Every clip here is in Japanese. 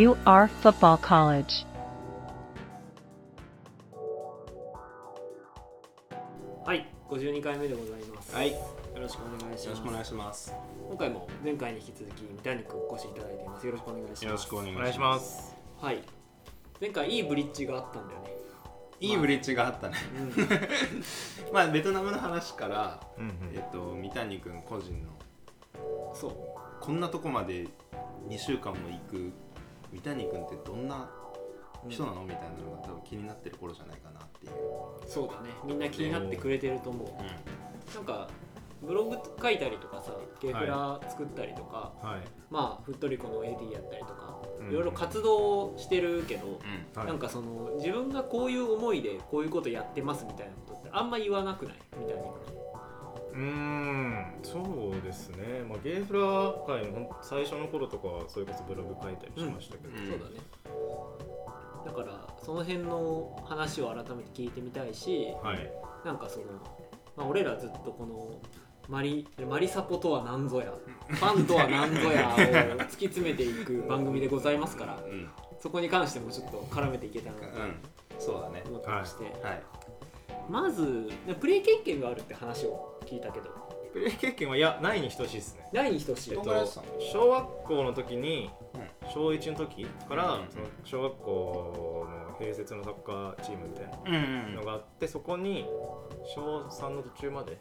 UR Football College. はい、52回目でございます。はい、よよろしくお願いします。ろしくお願いします。今回も前回に引き続き三谷君お越しいただいています。よろしくお願いします。よろしくお願いします。はい。前回いいブリッジがあったんだよね。いいブリッジがあったね。うん、まあベトナムの話から、うんうんえっと三谷君個人のそう。こんなとこまで2週間も行く三谷君ってどんな人なの？みたいなのが多分気になってる頃じゃないかなっていう。そうだね。みんな気になってくれてると思う。なんかブログ書いたりとかさ、ゲフラ作ったりとか、はい。まあフットリコの AD やったりとか、うんいろいろ活動してるけど。うん。はいなんかその自分がこういう思いでこういうことやってますみたいなことってあんま言わなくない？みたいなうーん、そうですね。まあゲーフラ界のほん最初の頃とかはそれこそブログ書いたりしましたけど、うんそうだねだからその辺の話を改めて聞いてみたいしはい。なんかその、まあ、俺らずっとこのマリマリサポとは何ぞやファンとは何ぞやを突き詰めていく番組でございますからうん。そこに関してもちょっと絡めていけたらなとうん。そうだね。思ってまして、はい。まずプレイ経験があるって話を聞いたけどプレイ経験はいやないに等しいですね。何に等しいどんぐらいやってたの小学校の時に、うん小1の時から、うんその小学校の併設のサッカーチームみたいなうんのがあって、そこに小3の途中まで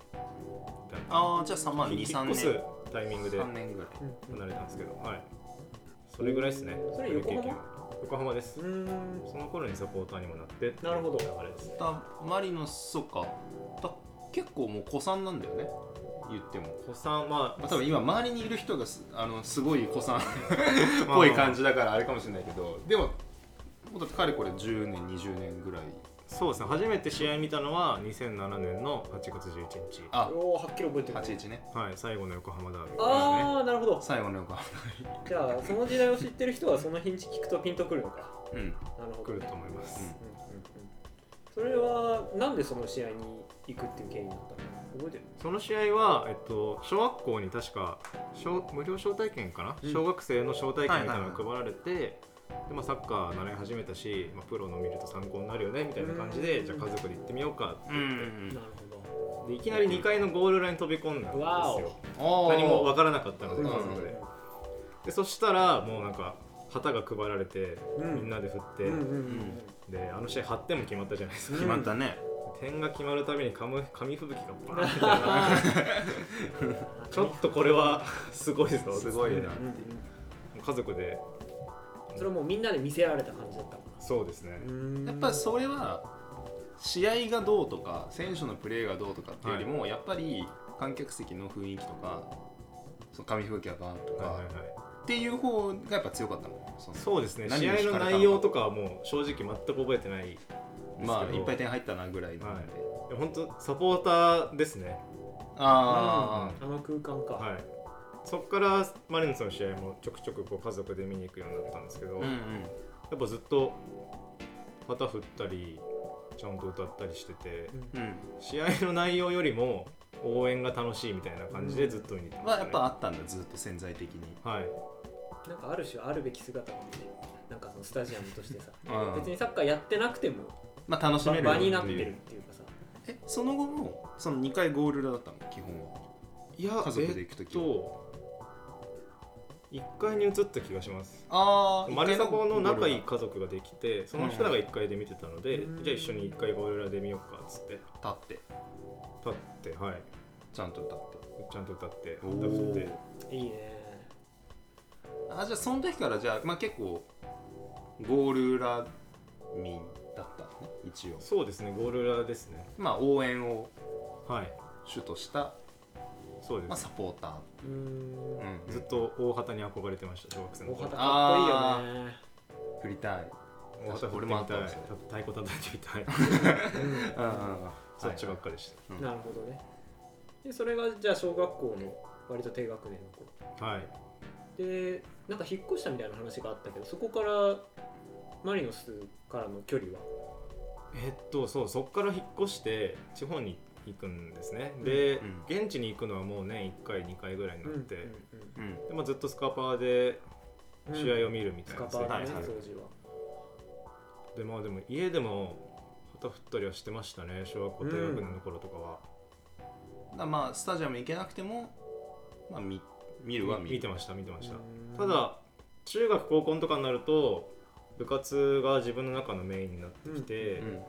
ああ、じゃあ3万2、3引っ越。タイミングで3年ぐらい。うん離れたんですけど、はい。それぐらいですね。それ横浜？横浜ですう。ーんその頃にサポーターにもなってなるほど流れですマリノス、そっか。だ結構もう子さんなんだよね。言っても。子さんまあまあ、多分今周りにいる人がすあのすごい子さんっぽい感じだからあれかもしれないけどでももうだってかれこれ10年20年ぐらい。そうですね。初めて試合見たのは2007年の8月11日。あ。おおはっきり覚えてる。81ね。はい最後の横浜ダービー。ですねああなるほど。最後の横浜じゃあその時代を知ってる人はその日にち聞くとピンとくるのか。うん。なるほど来ると思います、うんうんうんそれはなんでその試合に行くっていう経緯になったの？覚えてる？その試合は、えっと、小学校に確か小無料招待券かな、うん。小学生の招待券みたいなのがはい配られて、でまあ、サッカー習い始めたし、まあ、プロの見ると参考になるよねみたいな感じで、うん。じゃあ家族で行ってみようかってう言って、んなるほでいきなり2階のゴールラインに飛び込んだんですわよあ何も分からなかったのでうん。家族で。でそしたらもうなんか旗が配られて、うん。みんなで振って、どうんうんうんであの試合8点も決まったじゃないですか、決まったね。点が決まるたびに紙紙吹雪がバーンみたいな ちょっとこれはすごいぞ。すごいな。家族で。それはもうみんなで見せられた感じだったかそうですね、なやっぱそれは試合がどうとか選手のプレーがどうとかっていうよりも、やっぱり観客席の雰囲気とかその紙吹雪がバーンとか、はいはいはい。っていう方がやっぱ強かったのそのそうですね。何試合の内容とかはもう正直全く覚えてないですけど。まあいっぱい点入ったなぐらいなんで、い。や本当サポーターですね。ああの空間か。はい。そこからマリノスの試合もちょくちょくこう家族で見に行くようになったんですけど、あ、うんうん、やっぱずっと旗振ったりちゃんと歌ったりしててうん。試合の内容よりも応援が楽しいみたいな感じでずっと見に行ってました、ね。はやっぱあったんだずっと潜在的に。はいなんかある種あるべき姿なんでなんかそのスタジアムとしてさ。うん。別にサッカーやってなくてもまあ楽しめる場になってるっていうかさ。えその後もその2回ゴール裏だったの？基本は。いや家族で行く時えっと1階に移った気がします。あマリサポの仲いい立家族ができてその人らが1階で見てたので、うん。じゃあ一緒に1階ゴール裏で見ようかっつって。って。立ってはい。ちゃんと立って。ちゃんと歌っておー旗振って。いいねあじゃあその時からじゃあ、まあ、結構ゴール裏民だったのね一応。そうですねゴール裏ですね。まあ応援をはい。主とした、まあ、そうです、サポーター、うーん。うん。ずっと大旗に憧れてました小学生の頃。大旗かっこいいよね。振りたい。大旗振って俺みたいもあったんですよ。太鼓叩いてみたい。うん。うん。うんそっちばっかりでしうん。なるほどね。でそれがじゃあ小学校の割と低学年の頃。たはい。でなんか引っ越したみたいな話があったけどそこからマリノスからの距離は？えっとそうそこから引っ越して地方に行くんですね、で、うん。現地に行くのはもう年1回2回ぐらいになって、うんでまあ、ずっとスカパーでうん。試合を見るみたいな。生スカパーだね掃除はでまあでも家でも旗振ったりはしてましたね。小学校低学年の頃とかは、だまあスタジアム行けなくても、まあ、見見るは見る。見てました見てました。うん。ただ中学高校とかになると部活が自分の中のメインになってきて、うん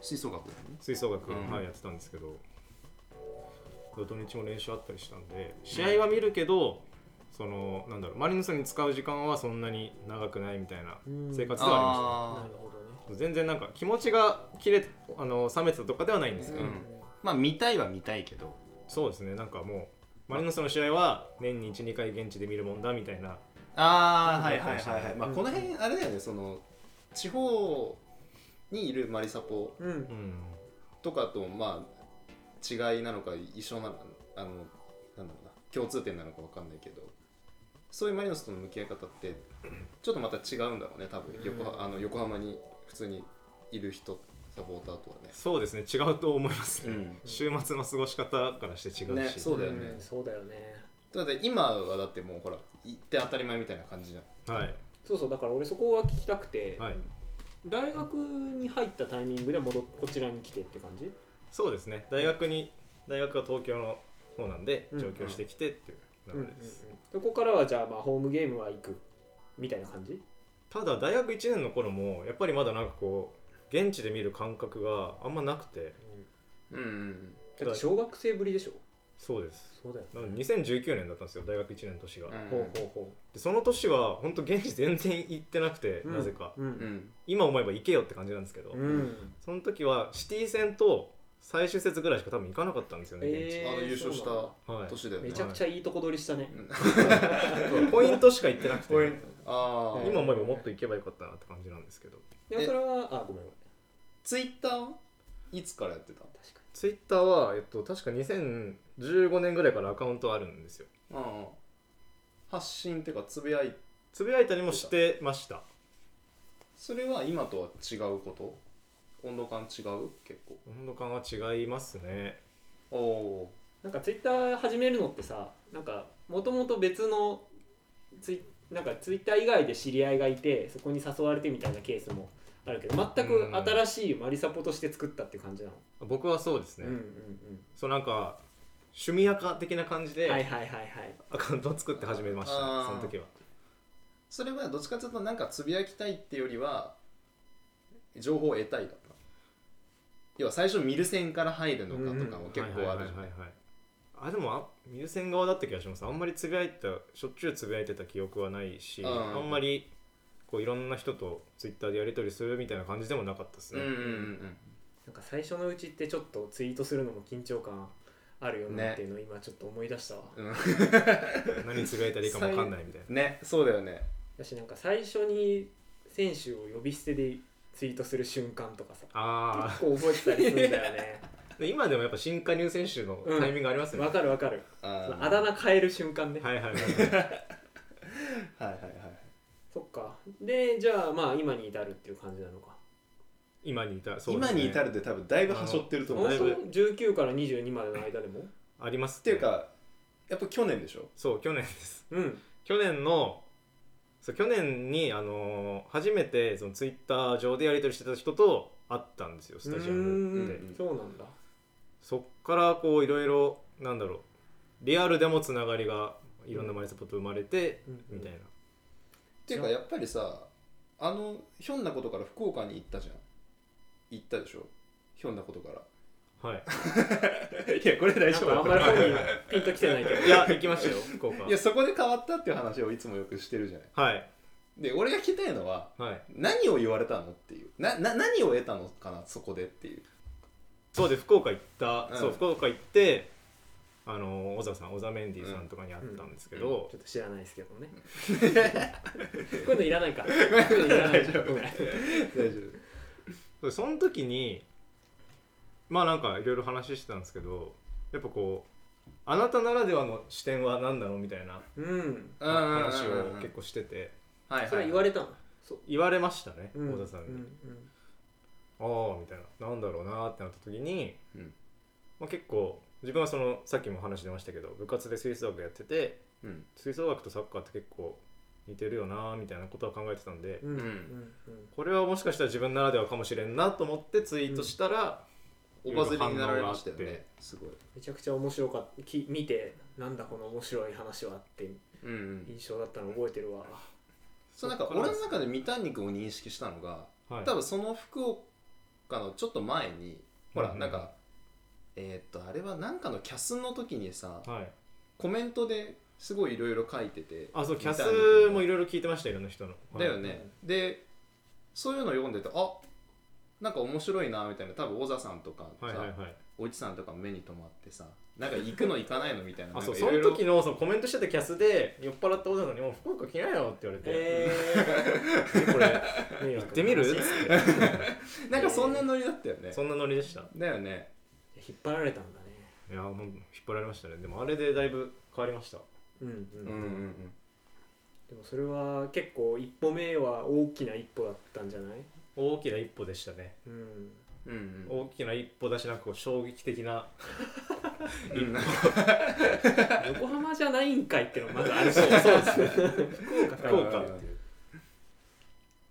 吹奏楽ね吹奏楽、うん。はい、やってたんですけど土日も練習あったりしたんで試合は見るけど、そのなんだろうマリノスに使う時間はそんなに長くないみたいなうん。生活ではありました、あなるほどね。全然なんか気持ちが切れあの冷めてたとかではないんですけど、うん。まあ見たいは見たいけど。そうですね。なんかもうマリノスの試合は年に12回現地で見るもんだみたいな。ああはいはいはい。はいまあこの辺あれだよねその地方にいるマリサポうん。うんとかとまあ違いなのか一緒なあのなんだろうな共通点なのかわかんないけど。そういうマリノスとの向き合い方ってちょっとまた違うんだろうね多分。横,、うんあの横浜に普通にいる人サポーターとはね。そうですね。違うと思いますね、うん。週末の過ごし方からして違うし、ねそうだよね。んそうだよね。だって今はだってもうほら行って当たり前みたいな感じじゃん。はい。そうそうだから俺そこは聞きたくて、はい。大学に入ったタイミングで戻っこちらに来てって感じ？そうですね。大学に大学は東京の方なんでうん。上京してきてっていう流れです、そこからはじゃあまあホームゲームは行くみたいな感じ？ただ大学1年の頃もやっぱりまだなんかこう現地で見る感覚があんまなくて。うん。うんだって小学生ぶりでしょ？そうです。そうだよなので2019年だったんですよ大学1年の年が、うん。ほうほうほでその年は本当現地全然行ってなくて、うなぜか。ううん。ん今思えば行けよって感じなんですけど、うん。その時はシティ戦と最終節ぐらいしか多分行かなかったんですよね、えーあの優勝したそうなんはい。年だよね。めちゃくちゃいいとこ取りしたね、ポイントしか行ってなくて。ああ今思えばもっと行けばよかったなって感じなんですけど。でもそれはあごめんごめんツイッターはいつからやってた？確かツイッターは、えっと、確か2015年ぐらいからアカウントあるんですよ。うんうん発信っていうかつぶやいつぶやいたりもしてました。それは今とは違うこと？温度感違う？結構。温度感は違いますね。おおなんかツイッター始めるのってさなんかもともと別のツイなんかツイッター以外で知り合いがいてそこに誘われてみたいなケースもあるけど全く新しいマリサポとして作ったっていう感じなの、僕はそうですね、うんうんそうなんか趣味アカ的な感じうんではいはいはいはい。アカウントを作って始めました、その時は。それはどっちかというとなんかつぶやきたいってよりは情報を得たいだった要は最初見る線から入るのかとかも結構あるじゃん。はいあでもあミルセン側だった気がします。あんまりつぶやいたしょっちゅうつぶやいてた記憶はないし、うん。あんまりこういろんな人とツイッターでやり取りするみたいな感じでもなかったですね、うんうんうんなんか最初のうちってちょっとツイートするのも緊張感あるよなっていうのを今ちょっと思い出したわ、うん。う ん何つぶやいたらいいかも分かんないみたいな。ねそうだよね。だしなんか最初に選手を呼び捨てでツイートする瞬間とかさ。あ結構覚えてたりするんだよね。今でもやっぱ新加入選手のタイミングありますよね、わかるわかる。あー。あだ名変える瞬間ね、はいはいはいはい。はいはいでじゃあまあ今に至るっていう感じなのか。今にいたそうで今すね。に至るって多分だいぶはしょってると思う。だいぶ本当19から22までの間でも？ありますっていうかやっぱ去年でしょ？そう去年です。うん。去年のそう去年に、あのー初めてそのツイッター上でやり取りしてた人と会ったんですよスタジアムで。うーん。そうなんだ。そっからこういろいろなんだろうリアルでもつながりがいろんなマリサポと生まれて、みたいなっていうかやっぱりさあのひょんなことから福岡に行ったじゃん。行ったでしょ？ひょんなことから。はい。いやこれ大なんかあんまり本人ピンときてないけど。いや行きましたよ福岡。いやそこで変わったっていう話をいつもよくしてるじゃない。はい。で俺が聞きたいのははい。何を言われたのっていう。なな何を得たのかなそこでっていう。そうで福岡行った、うん。そう福岡行ってあの小沢さん小沢メンディーさんとかに会ったんですけど、ちょっと知らないですけどね。こういうのいらないか。らこういうのいらない。大丈夫。大丈でその時にまあなんかいろいろ話してたんですけどやっぱこうあなたならではの視点は何なのみたいなうん。夫話を結構してて。はいそれは言われたの？言われましたねうん。小田さんに、うん。ああみたいな。なんだろうなってなった時に、うん。まあ、結構自分はそのさっきも話出ましたけど部活で吹奏楽やっててうん。吹奏楽とサッカーって結構似てるよなみたいなことは考えてたんで、うん。うん。うんうんこれはもしかしたら自分ならではかもしれんなと思ってツイートしたら、おバズりになられましたよね。すごいめちゃくちゃ面白かった。き見てなんだこの面白い話はってうんうん。印象だったの覚えてるわ。そうなんか俺の中で三谷君を認識したのがはい。多分その福岡のちょっと前にほらうん。なんかえーっとあれはなんかのキャスの時にさはい、コメントですごいいろいろ書いててあそうキャスもいろいろ聞いてましたいろんな人の、はいだよね、でそういうの読んでてあなんか面白いなみたいな。多分小沢さんとかさ、はいはいはい。おじさんとか目に留まってさなんか行くの行かないのみたいなあそうその時のそのコメントしてたキャスで酔っ払った小田さんに「もう福岡来ないよ」って言われて「え えこれー、行ってみる?」っ てなんかそんなノリだったよね。そんなノリでした。だよね引っ張られたんだね。いやもう引っ張られましたね。でもあれでだいぶ変わりました。うんうん、うんうんでもそれは結構一歩目は大きな一歩だったんじゃない？大きな一歩でしたね。うん。うんうんうん大きな一歩だしなんかこう衝撃的な。う ん横浜じゃないんかいっていうのがまずあるしそうですね。福岡か。福岡。っていう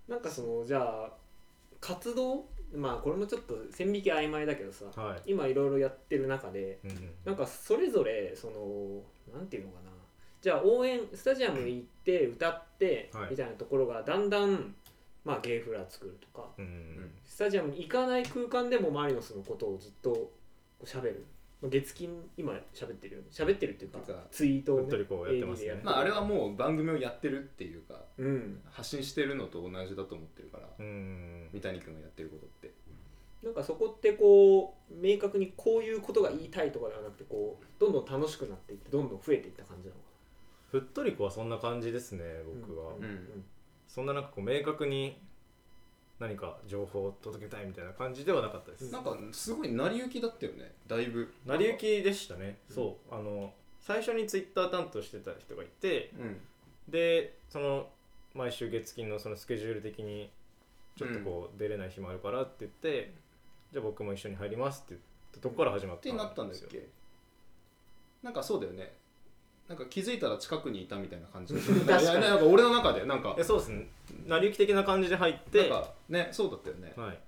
なんかそのじゃあ活動まあこれもちょっと線引き曖昧だけどさはい、今いろいろやってる中でうんうん。なんかそれぞれそのなんていうのかな。じゃあ応援スタジアムに行って歌ってはい。みたいなところがだんだんまあゲイフラ作るとか。うんうんスタジアムに行かない空間でもマリノスのことをずっと喋る。まあ月金今喋ってるよね。喋ってるっていうかツイートを、ふっとりこうやってますね。まああれはもう番組をやってるっていうかうん。発信してるのと同じだと思ってるからうん。うん三谷君がやってることって。なんかそこってこう明確にこういうことが言いたいとかではなくてこうどんどん楽しくなっていってどんどん増えていった感じなのかふっとりこはそんな感じですね僕は、なうん。そんななんかこう明確に何か情報を届けたいみたいな感じではなかったです、なんかすごい成り行きだったよね。だいぶ。成り行きでしたね、うん。そう。あの最初にツイッター担当してた人がいてうん。でその毎週月金のそのスケジュール的にちょっとこう出れない日もあるからって言って、じゃあ僕も一緒に入りますって言ったとこから始まっったてなったんだっよけ？なんかそうだよねなんか気づいたら近くにいたみたいな感じ。確かに。いやなんか俺の中でなんか。えそうです。ね成り行き的な感じで入って。なんかねそうだったよね。はい。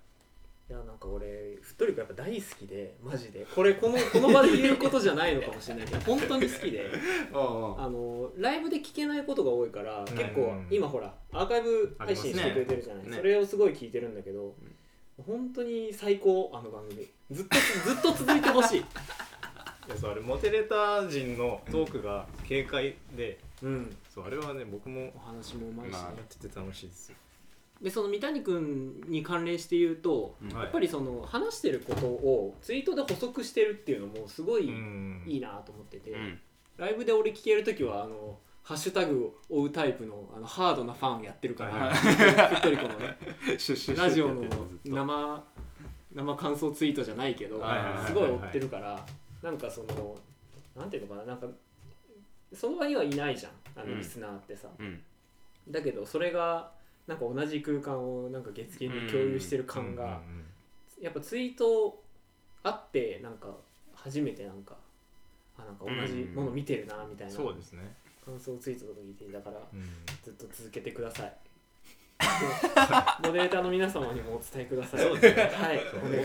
いやなんか俺ふっとりこやっぱ大好きでマジで。これこのこの場で言うことじゃないのかもしれないけど 本当に好きで。ああ。あのライブで聞けないことが多いからん。結構今ほらアーカイブ配信してくれてるじゃない、ね。それをすごい聞いてるんだけど、本当に最高あの番組。ずっとずっと続いてほしい、いやそうあれモテレーター陣のトークが軽快で、うん、そうあれはね僕もお話もうまいし、ね。まあやってて楽しいですよ、でその三谷君に関連して言うと、うん。はい。やっぱりその話してることをツイートで補足してるっていうのもすごいうん。いいなと思ってて、うん。ライブで俺聞ける時はあのハッシュタグを追うタイプのあのハードなファンやってるから、はいふっとりこのね シュッシュッシュッラジオの生生感想ツイートじゃないけどはいはいはいはい。すごい追ってるからなんかそのなんていうのかななんかその場にはいないじゃんあうんのリスナーってさ、うん。だけどそれがなんか同じ空間をなんか月金に共有してる感が、やっぱツイートあってなんか初めてなんかあなんか同じもの見てるなみたいな感想ツイートとか聞いてだからうん。ずっと続けてください。でモデレーターの皆様にもお伝えください。そうですね。はい。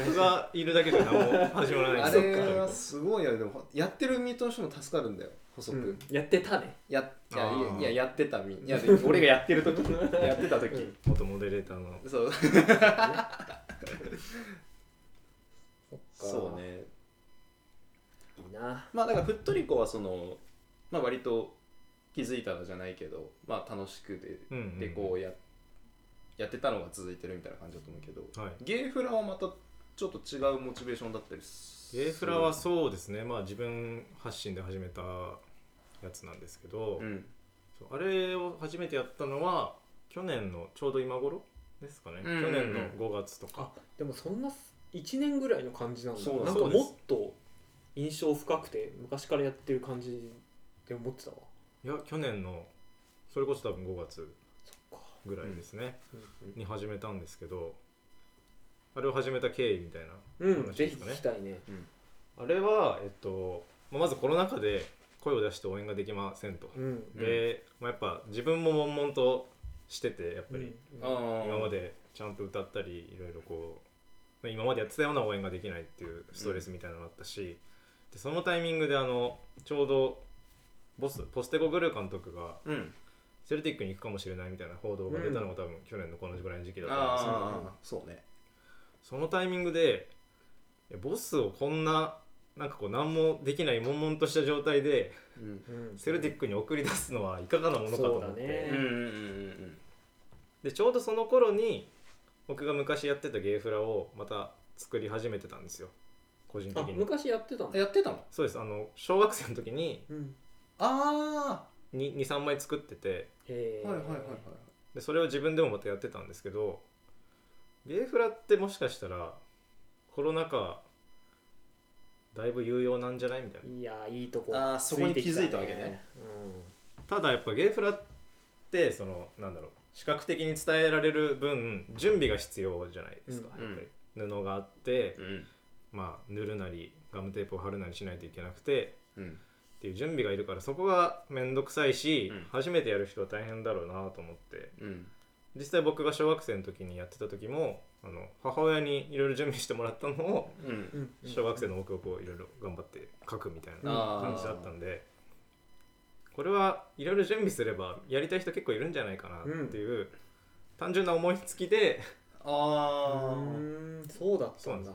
僕がいるだけで何も始まらない。あですれはすごいよでもやってる身としても助かるんだよ補足、うん。やってたね。やいやいやいややってたみいやで俺がやってる時。やってた時、うん元モデレーターの。そう。そうね。いいな。まあだからふっとりこはそのまあ割と気づいたらじゃないけどまあ楽しくで,、でこうややってたのが続いてるみたいな感じだと思うけどはい。ゲーフラはまたちょっと違うモチベーションだったりすゲーフラはそうですね。まあ自分発信で始めたやつなんですけど、うん。あれを初めてやったのは去年のちょうど今頃ですかね、うんうんうん。去年の5月とか。あでもそんな1年ぐらいの感じなんだ。そうなんかもっと印象深くて昔からやってる感じって思ってたわ。いや去年のそれこそ多分5月ぐらいですね、うん。に始めたんですけどあれを始めた経緯みたいな話ですかね。聞きたいね。あれは、えっと、まずコロナ禍で声を出して応援ができませんと、うん。で、まあ、やっぱ自分も悶々としててやっぱり、今までちゃんと歌ったりいろいろこう今までやってたような応援ができないっていうストレスみたいなのがあったし、でそのタイミングであのちょうどボスポステゴグルー監督がうんセルティックに行くかもしれないみたいな報道が出たのが多分去年のこのぐらいの時期だったんですけど、ああそうね。そのタイミングでボスをこんななんかこう何もできない悶々とした状態でセルティックに送り出すのはいかがなものかと思って、でちょうどその頃に僕が昔やってたゲーフラをまた作り始めてたんですよ。個人的に。あ昔やってたの？うんやってたのそうです。あの小学生の時にうん。あ23枚作ってて。へー。あはいはいはいはい。でそれを自分でもまたやってたんですけどゲーフラってもしかしたらコロナ禍だいぶ有用なんじゃない？みたいな。いやいいとこ。あーそこに気づいたわけね。ただやっぱゲーフラってそのなんだろう視覚的に伝えられる分準備が必要じゃないですか、うん。やっぱり。布があって、うん。まあ塗るなりガムテープを貼るなりしないといけなくてうんっていう準備がいるからそこが面倒くさいし、うん。初めてやる人は大変だろうなと思って。うん。実際僕が小学生の時にやってた時もあの母親にいろいろ準備してもらったのをうん。小学生の僕をこういろいろ頑張って書くみたいな感じだったんでこれはいろいろ準備すればやりたい人結構いるんじゃないかなっていう単純な思いつきであうーん。そうだったんだ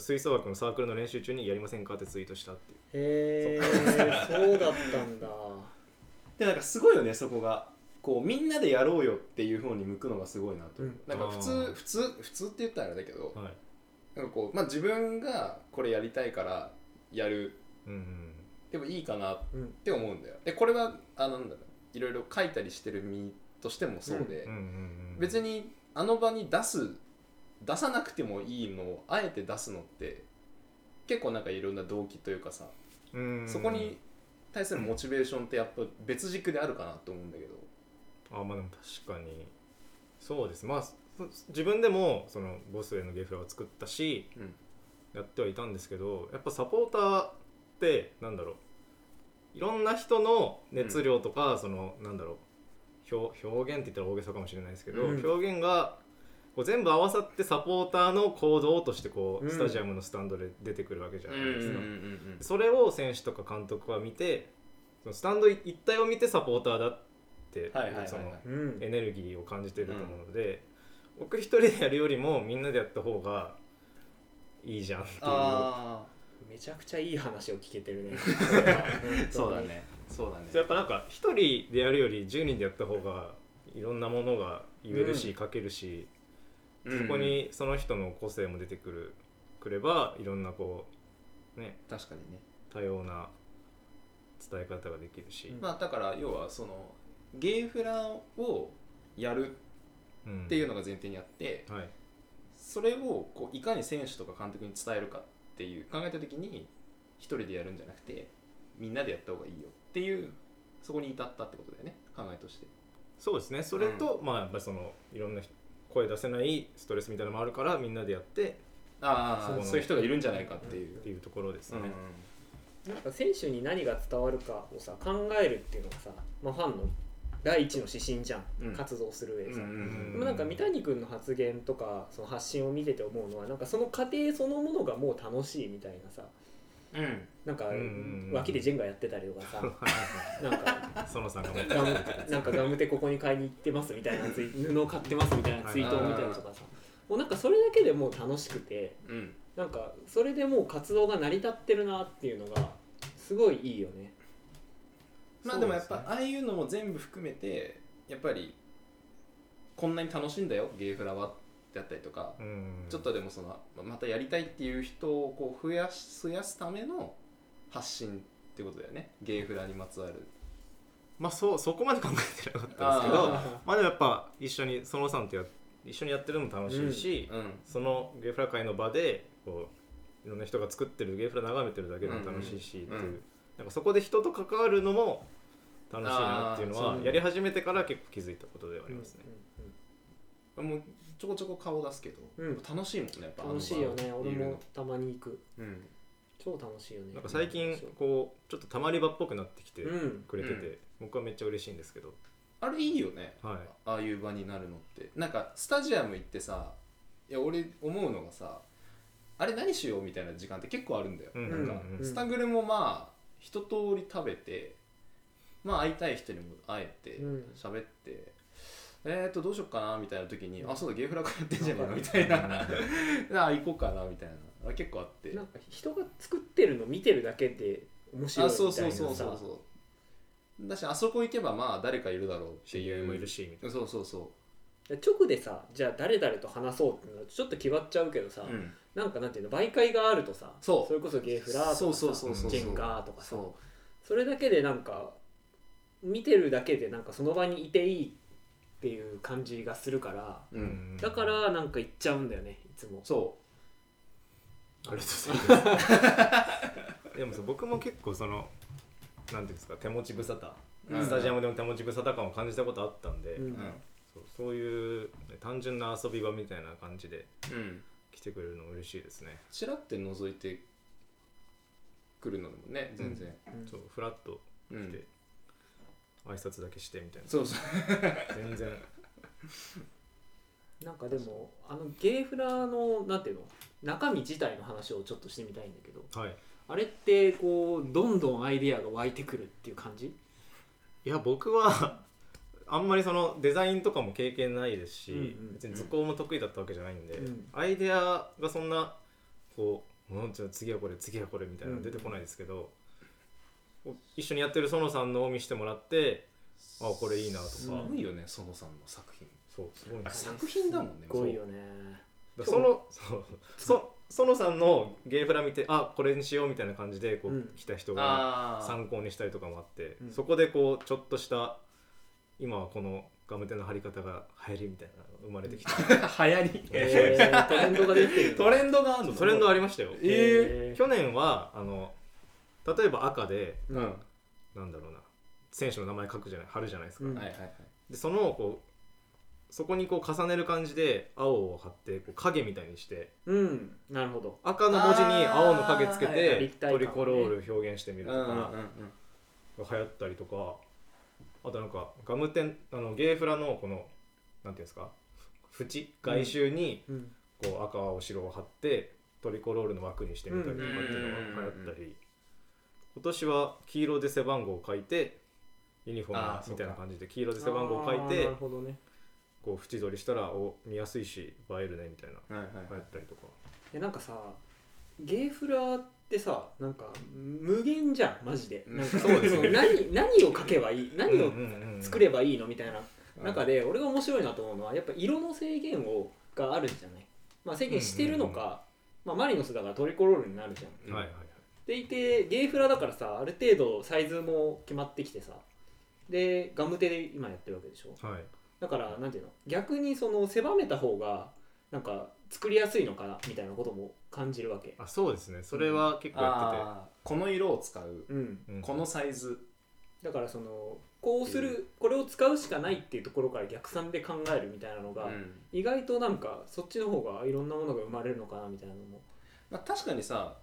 吹奏楽のサークルの練習中にやりませんかってツイートしたっていう。へえそう。だったんだ。でなんかすごいよねそこが。こうみんなでやろうよっていう方に向くのがすごいなと、うん。なんか普通普通普通って言ったらあれだけど、はい。なんかこうまあ自分がこれやりたいからやる。うんうんでもいいかなっうんて思うんだよ。でこれはあのなんだろう。いろいろ書いたりしてる身としてもそうで、うんうんうん。別にあの場に出す出さなくてもいいのをあえて出すのって結構なんかいろんな動機というかさ、うん。そこに対するモチベーションってやっぱ別軸であるかなと思うんだけど。あまあでも確かに。そうです。まあそ自分でもそのボスへのゲーフラを作ったしうん。やってはいたんですけどやっぱサポーターってなんだろう。いろんな人の熱量とか、そのなんだろう。表表現って言ったら大げさかもしれないですけど、うん。表現がこう全部合わさってサポーターの行動としてこう、うん。スタジアムのスタンドで出てくるわけじゃないですか。んそれを選手とか監督は見てそのスタンド一体を見てサポーターだってエネルギーを感じてると思うので、僕一人でやるよりもみんなでやった方がいいじゃんっていう。あめちゃくちゃいい話を聞けてるね。あそうだね。そうだね。やっぱなんか一人でやるより10人でやった方がいろんなものが言えるし、うん。書けるし、うんそこにその人の個性も出てくるくればいろんなこうね。確かにね。多様な伝え方ができるし、うんまあだから要はそのゲーフラをやるうん。っていうのが前提にあって、はい。それをこういかに選手とか監督に伝えるかっていう考えた時に一人でやるんじゃなくてみんなでやった方がいいよっていうそこに至ったってことだよね考えとして。そうですね。それと、まあやっぱそのいろんな人声出せないストレスみたいなのもあるからみんなでやってあそこのそういう人がいるんじゃないかっていう。っていうところですね、なんか選手に何が伝わるかをさ考えるっていうのがさ、まあ、ファンの第一の指針じゃん、うん。活動する上でさ、うんでもなんか三谷君の発言とかその発信を見てて思うのはなんかその過程そのものがもう楽しいみたいなさ。うんなんか脇でジェンガやってたりとかさ。なんかなんかガムテここに買いに行ってますみたいなツイ布を買ってますみたいなツイートを見たりとかさ。もうなんかそれだけでもう楽しくてうん。なんかそれでもう活動が成り立ってるなっていうのがすごいいいよね。まあでもやっぱああいうのも全部含めてやっぱりこんなに楽しいんだよゲーフラはってあったりとか、うん。ちょっとでもそのままたやりたいっていう人をこう増やし増やすための発信ってことだよね。ゲーフラにまつわる。まあそうそこまで考えてなかったんですけどあまあでもやっぱ一緒に園さんとや一緒にやってるのも楽しいし、うん。そのゲーフラ会の場でこういろんな人が作ってるゲーフラ眺めてるだけでも楽しいしっていう、うん。うん。なんかそこで人と関わるのも楽しいなっていうのはやり始めてから結構気づいたことではありますね。もうちょこちょこ顔出すけど、うん。楽しいもんねやっぱ楽しいよね俺もたまに行く。うん。超楽しいよねなんか最近こうちょっとたまり場っぽくなってきてうん。くれてて、うん。僕はめっちゃ嬉しいんですけど。あれいいよね。はい。ああいう場になるのって。なんかスタジアム行ってさいや俺思うのがさあれ何しようみたいな時間って結構あるんだよ、うんなんか、うん。スタグルもまあ一通り食べてまあ会いたい人にも会えてうん。喋、ってえーとどうしよっかなみたいな時に、あそうだゲーフラがやってんじゃねえのみたいな。あ行こうかなみたいなあ結構あって。なんか人が作ってるの見てるだけで面白いあそうみたいなさ。そうそうそうそうだしあそこ行けばまあ誰かいるだろうっていう。知り合いもいるしみたいそうそう。そ直でさじゃあ誰々と話そうってなるとちょっと決まっちゃうけどさ、う、うん、なんかなんていうの媒介があるとさそう。れこそゲーフラーとかさそうそうそうそうジェンガーとかさそそれだけでなんか見てるだけでなんかその場にいていいっていう感じがするからう、うん、だからなんか行っちゃうんだよねいつも。そありがとうございます。でもさ僕も結構そのなんていうんですか手持ち無沙汰、うん。スタジアムでも手持ち無沙汰感を感じたことあったんで、うん。ううん。そうそういうね単純な遊び場みたいな感じでうん。来てくれるの嬉しいですね、ちらって覗いてくるのもね全然、うん。そうフラッとうん。来て、挨拶だけしてみたいな。そうそう。全然。なんかでもあのゲーフラのなんていうの？中身自体の話をちょっとしてみたいんだけど。はい。あれってこうどんどんアイデアが湧いてくるっていう感じ？いや僕は あんまりそのデザインとかも経験ないですし、うんうん別に図工も得意だったわけじゃないんで、うん。アイデアがそんなこううんじゃあ次はこれ次はこれみたいなの出てこないですけど、一緒にやってる園さんのを見せてもらってあこれいいなとか、すごいよね園さんの作品。そうすごいんですよ。あ作品だもんね。すごいよね。そのそうそ園さんのゲーフラ見てあこれにしようみたいな感じでこう、うん。来た人があ参考にしたりとかもあって、うん。そこでこうちょっとした今はこのガムテの貼り方が流行りみたいなのが生まれてきて。あ 流行り。えー。トレンドができてる。トレンドがあるの？トレンドありましたよ、えー。去年はあの例えば赤でうん。はいなんだろうな。選手の名前書くじゃない貼るじゃないですか、うん。はいはいでそのこうそこにこう重ねる感じで青を貼ってこう影みたいにしてうん。なるほど。赤の文字に青の影つけてトリコロール表現してみるとうんうんうん。かが流行ったりとかあとなんかガムテンあのゲーフラのこのなんていうんですか縁外周にうん。こう赤青白を貼ってトリコロールの枠にしてみたりとかっていうのが流行ったり今年は黄色で背番号を書いてユニフォームみたいな感じで黄色で背番号を書いてなるほどね。こう縁取りしたらお見やすいし映えるねみたいなはいはい流はい。行ったりとか。えなんかさゲーフラってさなんか無限じゃんマジで。うん。なんかそうですね。何何を書けばいい何を作ればいいのみたいな。うん中で俺が面白いなと思うのはやっぱ色の制限をがあるんじゃない。まあ制限してるのか、まあ、マリノスだからトリコロールになるじゃん。はいはいでいてゲーフラだからさある程度サイズも決まってきてさでガムテで今やってるわけでしょ？はい。だからなんていうの？逆にその狭めた方がなんか作りやすいのかなみたいなことも感じるわけ。あそうですね。それは結構やってて。あー。この色を使う。うん。うん。このサイズ。だからそのこうするこれを使うしかないっていうところから逆算で考えるみたいなのが、うん。意外となんかそっちの方がいろんなものが生まれるのかなみたいなのも。まあ、確かにさ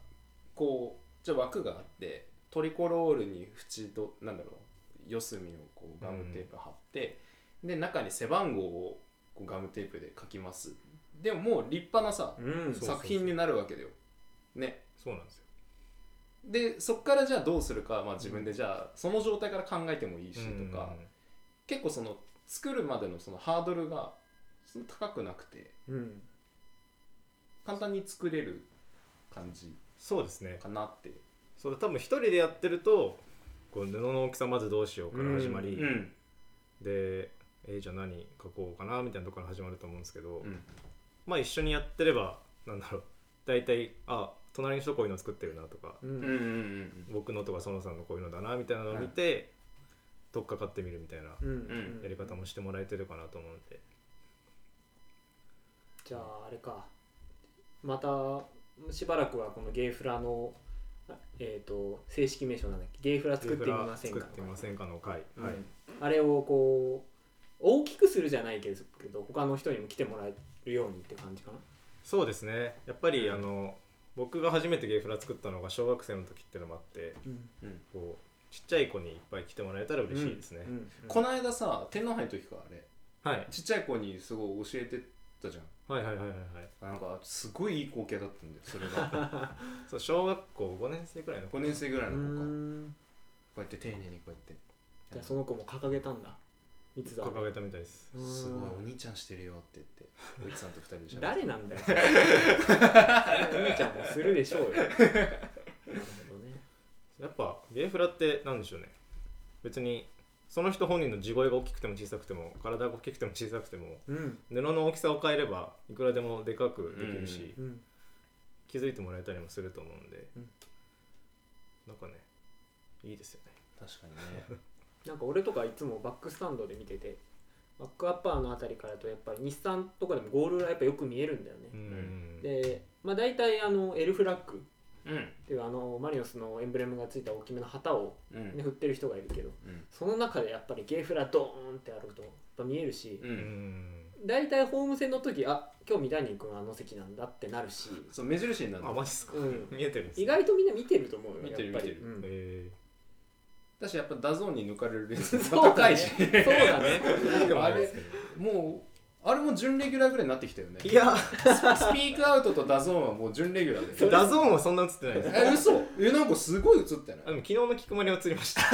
こうじゃあ枠があってトリコロールに縁となんだろう四隅をこうガムテープ貼って、で中に背番号をこうガムテープで書きます。でももう立派なさ、うん作品になるわけだよ。ね。そうなんですよ。でそっからじゃあどうするか、まあ、自分でじゃあその状態から考えてもいいしとか、結構その作るまでのそのハードルが高くなくてうん。簡単に作れる感じそうですね。かなって。そう多分一人でやってるとこう布の大きさまずどうしようから始まり、うん。でえーじゃあ何書こうかなみたいなところから始まると思うんですけど、うん。まあ一緒にやってればなんだろう。大体あ隣の人こういうの作ってるなとか、うん。うんうんうん僕のとか園さんのこういうのだなみたいなのを見て、取っかかってみるみたいなうんうんやり方もしてもらえてるかなと思うん。で、じゃああれかまたしばらくはこのゲーフラのあえー、と正式名称なんだっけ？ゲーフラ作ってみませんか？作ってみませんかの回、うん。はい。あれをこう大きくするじゃないけど他の人にも来てもらえるようにって感じかな？そうですね。やっぱりあの僕が初めてゲーフラ作ったのが小学生の時っていうのもあってうん。こうちっちゃい子にいっぱい来てもらえたら嬉しいですね、うん。うん。この間さ天皇杯の時かあれはい、ちっちゃい子にすごい教えてたじゃんはいはいはいはいはい。なんかすごいいい光景だったんだよそれが。そう小学校5年生くらいの子5年生ぐらいうの子か。こん。うやって丁寧にこうやって。じゃあその子も掲げたんだ。三つ掲げたみたいです。うん。すごいお兄ちゃんしてるよって言っておじさんと二人でしゃべ誰なんだよ。お兄ちゃんもするでしょうよ。なるほどね。やっぱゲーフラってなんでしょうね。別にその人本人の地声が大きくても小さくても体が大きくても小さくてもうん。布の大きさを変えればいくらでもでかくできるし、うん気づいてもらえたりもすると思うんで、うん。なんかねいいですよね。確かにね。なんか俺とかいつもバックスタンドで見ててバックアッパーのあたりからだとやっぱり日産とかでもゴール裏やっぱよく見えるんだよね。う、ん。でまあ大体あの L フラッグうんっていうあのマリノスのエンブレムがついた大きめの旗を、うん。ね、振ってる人がいるけどうん。その中でやっぱりゲーフラドーンってあるとやっぱ見えるしううん。ん大体ホーム戦の時あ今日三谷君あの席なんだってなるし、そう目印になる。あマジっすか、うん、見えてるんです意外とみんな見てると思うよ見てる見てる。うん。えだしやっぱ DAZN に抜かれる率そうだね。高いし。そうだね。ー、でもあれもうあれも準レギュラーぐらいになってきたよね。いや。スピークアウトと DAZN はもう準レギュラーで DAZN はそんな映ってないです。え嘘？えなんかすごい映ったよねあでも昨日の菊丸は映りました。す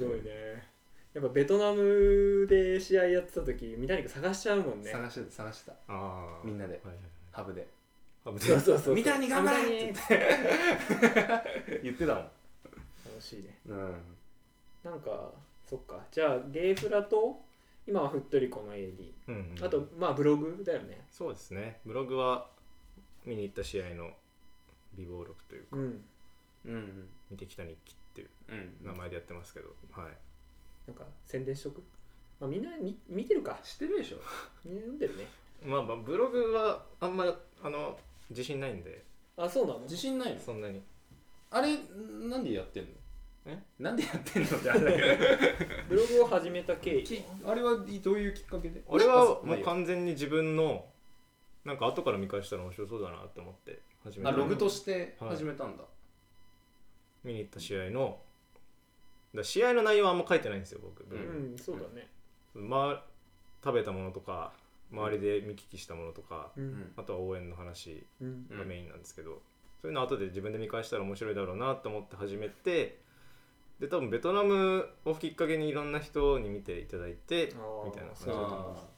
ごいね。やっぱベトナムで試合やってた時三谷君探しちゃうもんね。探して探した。あー。みんなで。はいはい HUB で。はいそうそうそう三谷頑張れ三谷言ってたもん。楽しいね。うん。なんかそっか。じゃあゲーフラと今はフットリコの AD うんうん。あとまあブログだよね。そうですね。ブログは見に行った試合の備忘録というか。うん。うん見てきた日記っていううん名前でやってますけど、はい。なんか宣伝しとく、まあ、みんな見見てるか。知ってるでしょ。みんな読んでるね。まあまあブログはあんまあの自信ないんで。あそうなの？自信ないの？そんなに。あれなんでやってんの？え？なんでやってんのってあれだけ ブログを始めた経緯。あれはどういうきっかけで？俺はもう。完全に自分のなんか後から見返したら面白そうだなって思って始めた。あログとして始めたんだ、見に行った試合の。だ試合の内容はあんま書いてないんですよ僕。ブうログ、ん。そうだね。まあ食べたものとか周りで見聞きしたものとか、ううん。んあとは応援の話うん。がメインなんですけど、そういうの後で自分で見返したら面白いだろうなと思って始めてで多分ベトナムをきっかけにいろんな人に見ていただいてみたいな感じだと思いあますー。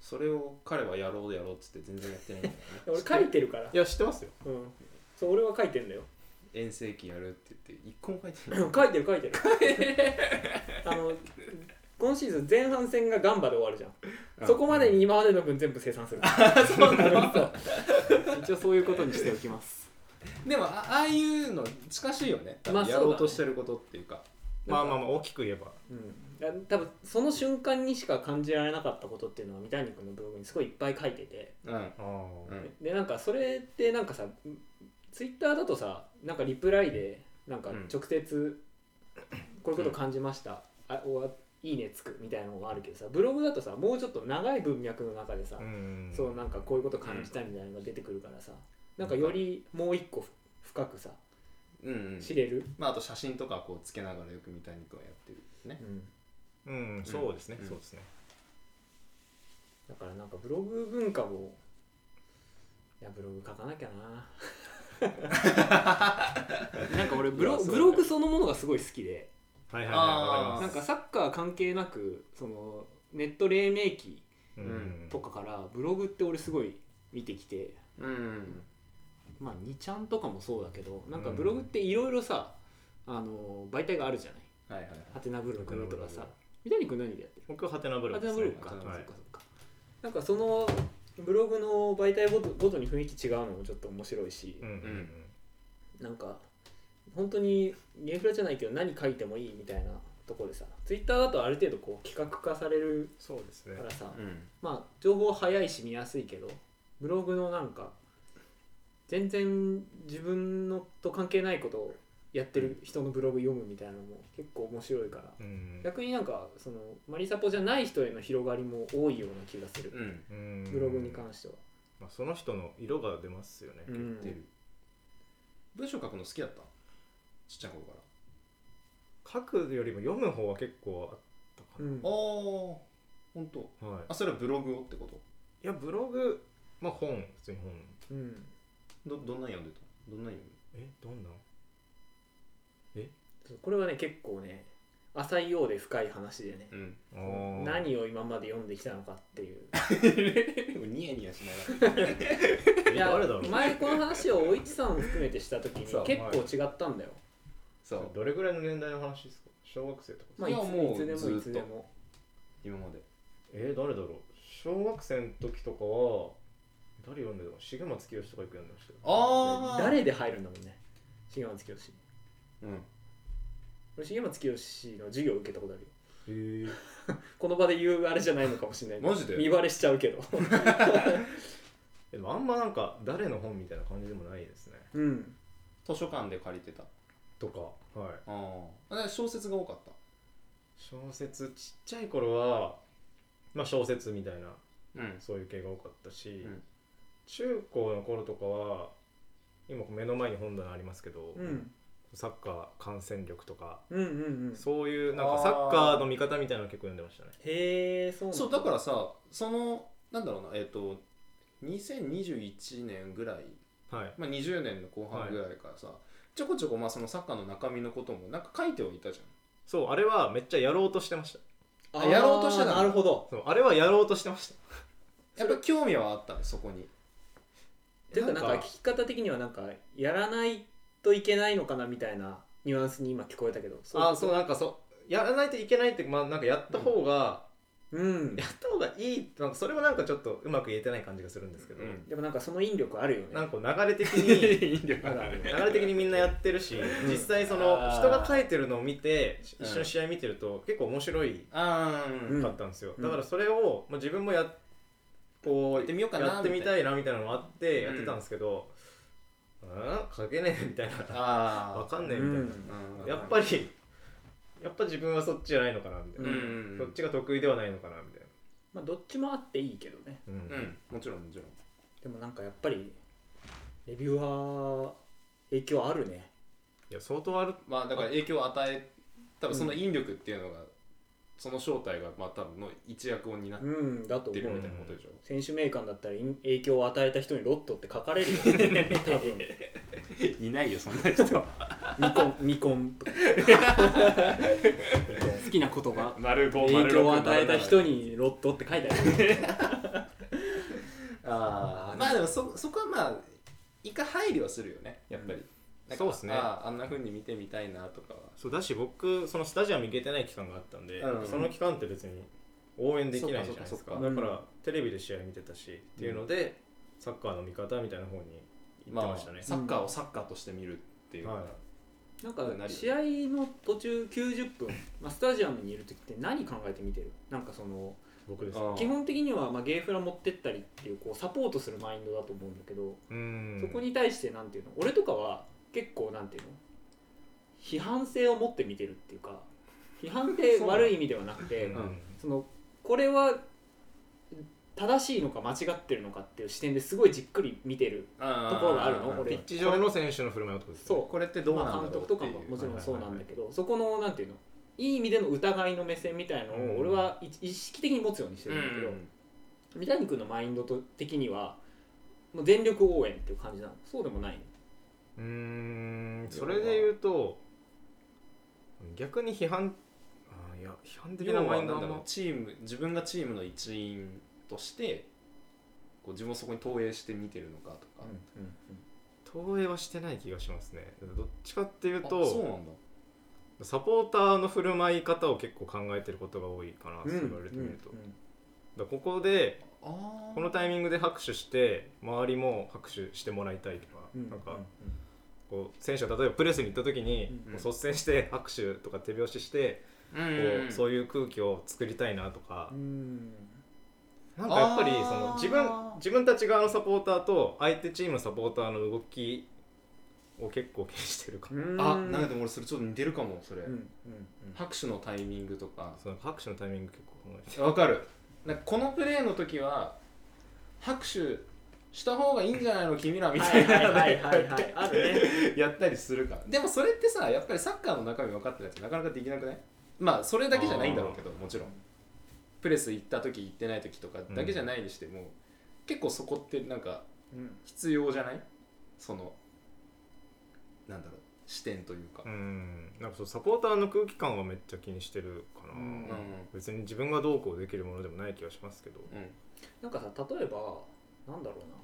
それを彼はやろうやろうっつって全然やってないんだよね。俺書いてるから。いや知ってますよ。うん。そう俺は書いてんだよ。遠征期やるって言って一個も書いてない。書いてる書いてる。あの今シーズン前半戦がガンバで終わるじゃん。そこまでに今までの分全部生産する。そうなの。一応そういうことにしておきますでもあああいうの近しいよね。まあやろうとしてることっていうか。まあまあまあ大きく言えば。うん、だ多分その瞬間にしか感じられなかったことっていうのは三谷君のブログにすごいいっぱい書いてて。うん。あうん。でなんかそれってなんかさツイッターだとさなんかリプライでなんか直接こういうこと感じました、あおいいねつくみたいなのがあるけどさブログだとさもうちょっと長い文脈の中でさ、うん。そうなんかこういうこと感じたみたいなのが出てくるからさ、なんかよりもう一個深くさうんうん。知れる、まああと写真とかこうつけながらよく三谷君はやってるね。うん。うんそうですね、うん。そうですね。だからなんかブログ文化をいやブログ書かなきゃな。なんか俺ブロブログそのものがすごい好きで。はいはいはいなんかサッカー関係なくそのネット黎明期うん。とかからブログって俺すごい見てきて。うんまあ2ちゃんとかもそうだけどなんかブログっていろいろさあの媒体があるじゃない？はいはいはい。ハテナブログとかさ。グ。三谷君何でやってる？僕はハテナブロハグですね。テナブログか、はい。そっかそっか。なんかそのブログの媒体ごとごとに雰囲気違うのもちょっと面白いし、うんうんなんか本当にゲーフラじゃないけど何書いてもいいみたいなところでさツイッターだとある程度こう企画化されるそうですね。からさ、うん。まあ情報早いし見やすいけどブログのなんか全然自分のと関係ないことをやってる人のブログ読むみたいなのも結構面白いから。うん。逆になんかそのマリサポじゃない人への広がりも多いような気がする。うん。うん。ブログに関しては。まあ、その人の色が出ますよね、うん。文章書くの好きだった？ちっちゃい頃から。書くよりも読む方は結構あったかうん。ああ本当な、はい。あそれはブログをってこと？いやブログまあ本普通に本。うんどどんなん読んでたどんなん読んでえどんなこれはね結構ね浅いようで深い話でね。何を今まで読んできたのかっていう。ニヤニヤしながら。えいや誰だろう？前この話をおいちさんも含めてした時にそう結構違ったんだよ。そう。どれぐらいの年代の話ですか？小学生とか。まあいついやもういつでもずっといつでも。今まで。えー、誰だろう？小学生の時とかは誰読んでたの？重松清とかよく読んでましたよ。ああ誰で入るんだもんね。重松清うん。俺重松清の授業受けたことあるよ。へえ この場で言うあれじゃないのかもしれないけど。マジで？見バレしちゃうけど。でもあんまなんか誰の本みたいな感じでもないですね。うん。図書館で借りてた。とかはい。ああ小説が多かった。小説ちっちゃい頃はまあ小説みたいなうん。そういう系が多かったし、うん中高の頃とかは今目の前に本棚ありますけど、うん。サッカー感染力とか、うんうんうん。そういうなんかサッカーの見方みたいなの結構読んでましたね。へえそうなんそうだからさそのなんだろうなえっ、と2021年ぐらい、はい。まあ、20年の後半ぐらいからさ、ちょこちょこまあそのサッカーの中身のこともなんか書いてはいたじそうあれはめっちゃやろうとしてました。あーやろうとしてたの？なるほど。そうあれはやろうとしてました。ゃんやっぱ興味はあったのそこにていうかなんか聞き方的にはなんかやらないといけないのかなみたいなニュアンスに今聞こえたけど。あそうなんかそう。やらないといけないってまあなんかやった方が、うん。やった方がいいなんかそれはなんかちょっとうまく言えてない感じがするんですけど、うん。でもなんかその引力あるよね。なんか流れ的に流れ的にみんなやってるし、実際その人が書いてるのを見てうん。一緒に試合見てると結構面白いかったんですよ、うん。だからそれを、まあ、自分もやこうやってみようかなやってみたいなみたいなのもあってうん。やってたんですけど、ああ書けねえみたいな。あわかんねえうみたいな、ん。うん。やっぱりやっぱ自分はそっちじゃないのかなみたいな、うん。そっちが得意ではないのかなみたいまあどっちもあっていいけどね。な、うん。うん。もちろんもちろん。でもなんかやっぱりレビューは影響あるね。いや相当ある。まあだから影響を与え多分その引力っていうのが、その正体がまあ多分の一役を担っうんだと思う。てるみたいなことでしょ、選手名鑑だったら影影響を与えた人にロットって書かれるよ多分。いないよそんな人。ミコンミコンとか好きな言葉。丸五影響を与えた人ににロットって書いてある。あーまあでもそそこはまあ一回配慮はするよねやっぱり、なんかそうっすね。あーあんな風に見てみたいなとかは。そうだし僕そのスタジアム行けてない期間があったんで、うん。その期間って別に応援できないじゃないですか。だからテレビで試合見てたし、っていうのでサッカーの見方みたいな方に行ってましたね、サッカーをサッカーとして見るっていうのが、はい。なんか試合の途中90分、まあ、スタジアムにいる時って何考えて見てる？なんかその僕です。基本的にはまあゲーフラ持ってったりっていうこうサポートするマインドだと思うんだけど、うん。そこに対してなんていうの？俺とかは結構なんていうの？批判性を持って見てるっていうか 批判って悪い意味ではなくて、うん。そのこれは正しいのか間違ってるのかっていう視点ですごいじっくり見てるところがあるの？俺ピッチ上の選手の振る舞いのとそう。これってどうなんだろまあ、う監督とかももちろんそうなんだけど、そこのなんていうの？いい意味での疑いの目線みたいのうん。を俺はい意識的に持つようにしてうるんだけど、ん。三谷君のマインドと的にはもう全力応援っていう感じなの。そうでもないのうーんそれで言うと逆に批判あーいや批判的なマインドあんまなんだろうチーム自分がチームの一員としてこう自分をそこに投影して見てるのかとか、投影はしてない気がしますね。どっちかっていうあとそうなんだ。サポーターの振る舞い方を結構考えてることが多いかな、そう言われてみると、だからここであこのタイミングで拍手して周りも拍手してもらいたいとか、うんなんかこう選手が例えばプレスに行った時に、うん率先して拍手とか手拍子して、うんこうそういう空気を作りたいなとか。う、ん。なんかやっぱりその自分自分たち側のサポーターと相手チームのサポーターの動きを結構気にしてるかも、うん。あなんかでも俺それちょっと似てるかもそれ、うんうん。拍手のタイミングとか。その拍手のタイミング結構考えてわかる。なんかこのプレーの時は拍手した方がいいんじゃないの君らみたいな。やったりするからでもそれってさやっぱりサッカーの中身分かってないとなかなかできなくないまあそれだけじゃないんだろうけどもちろんプレス行った時行ってない時とかだけじゃないにしても、結構そこってなんか必要じゃないそのなんだろう視点というか、うんなんかそうサポーターの空気感はめっちゃ気にしてるかな、うん別に自分がどうこうできるものでもない気がしますけどうんなんかさ例えばなんだろうな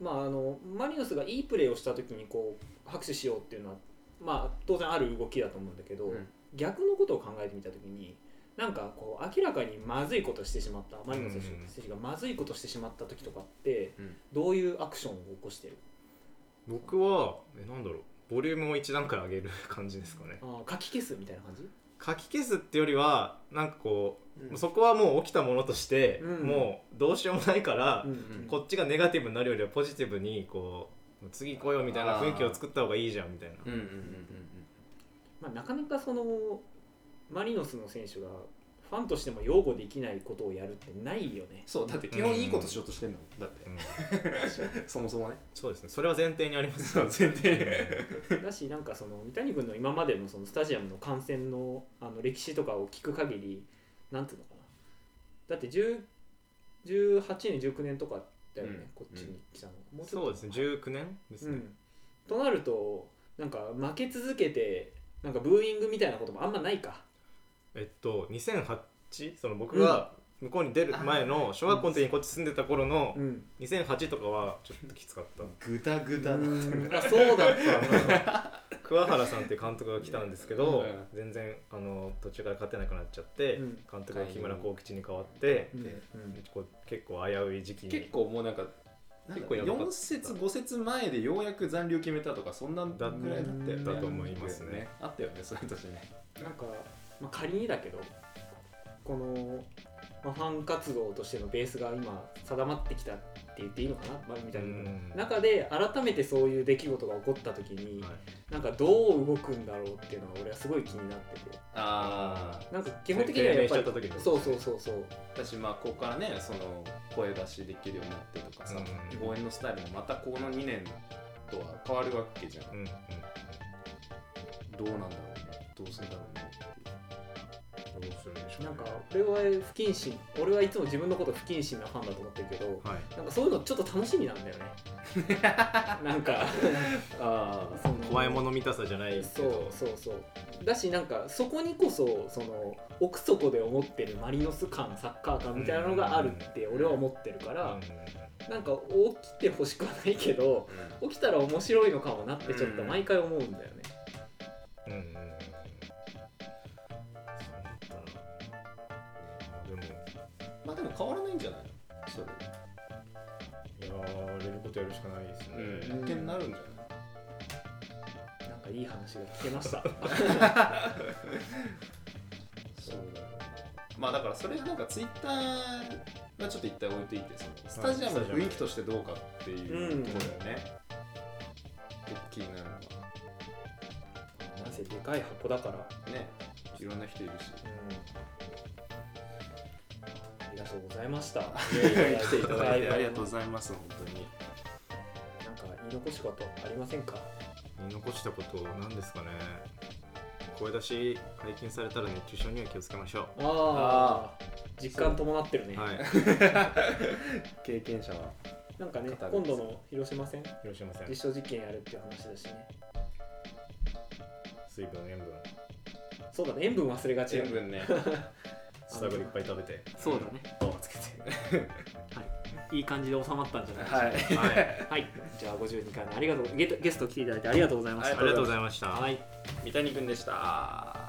まああのマリノスがいいプレーをした時にこう拍手しようっていうのはまあ当然ある動きだと思うんだけど、うん。逆のことを考えてみた時になんかこう明らかにまずいことしてしまったマリノス選うん手がまずいことしてしまった時とかってうん。どういうアクションを起こしてる？僕はえなんだろう。ボリュームを一段階上げる感じですかね。あー書き消すみたいな感じ？書き消すってよりはなんかこう、うん。そこはもう起きたものとして、うん。もうどうしようもないから、うんこっちがネガティブになるよりはポジティブにこう次来ようみたいな雰囲気を作った方がいいじゃんみたいな。うんうんうんまあ、なかなかそのマリノスの選手がファンとしても擁護できないことをやるってないよね。そうだって基本いいことしようとしてんの。だって、うん。そもそもね。そうですね。それは前提にあります。前提 だしなんかその三谷君の今までのそのスタジアムの観戦のあの歴史とかを聞く限りなんていうのかな。だって10 18年19年とかだよね、うん。こっちに来たの。もうちょっと。そうですね。19年ですね、うん、となるとなんか負け続けてなんかブーイングみたいなこともあんまないか。えっと2008その僕が向こうに出る前の小学校の時にこっち住んでた頃のうん、2008とかはちょっときつかった。グダグダだうん。あそうだった桑原さんっていう監督が来たんですけど、うん。全然あの途中から勝てなくなっちゃって、うん。監督が木村幸吉に変わって、うんうん。こう結構危うい時期に。結構もうなんか結構やばかった。4節5節前でようやく残留決めたとかそんなぐらいだったよねだと思いますね。あったよねそういう年ね。なんか、まあ、仮にだけどこの、まあ、ファン活動としてのベースが今定まってきたって言っていいのかな、まあ、みたいな、うん。中で改めてそういう出来事が起こった時に、はい。なんかどう動くんだろうっていうのが俺はすごい気になってて。あなんか基本的にはやっぱりそうそうそうそう。あ私まあここからねその声出しできるようになってとかさ、うん。応援のスタイルもまたこの2年とは変わるわけじゃん、うんうんどうなんだろうね。どうするんだろうねどうするんでしょうね。なんか俺は不謹慎。俺はいつも自分のこと不謹慎なファンだと思ってるけどはい。なんかそういうのちょっと楽しみなんだよね。なんかあその怖いもの見たさじゃないけそうどそうそう。だしなんかそこにこそその奥底で思ってるマリノス感サッカー感みたいなのがあるって俺は思ってるから、なんか起きてほしくはないけど起きたら面白いのかもなってちょっと毎回思うんだよね、うんうん変わらないんじゃない？のそれやれることやるしかないですね、うん。ってなるん。じゃないなんかいい話が聞けました。そうまあだからそれがなんかツイッターはちょっと一旦置いていてそのスタジアムの雰囲気としてどうかっていうところだよね、結構気になるのは。なぜでかい箱だから。ねいろんな人いるしありがとうございました。来ていただいてありがとうごいざいます本当に。なんか言い残しことありませんか？言い残したことなんですかね。声出し解禁されたら熱中症には気をつけましょああ、実感伴ってるね。う。はい。経験者は。なんかね、今度の広島戦？広島戦。実証実験やるっていう話だしね。水分塩分。そうだね、塩分忘れがちだ塩分ね スタグルいっぱい食べてそうだね。パワーつけてはい。いい感じで収まったんじゃない？はいですか。はいはい。じゃあ52回目ありがとうゲゲスト来ていただいてありがとうございました。ありがとうございましたはい。三谷君でした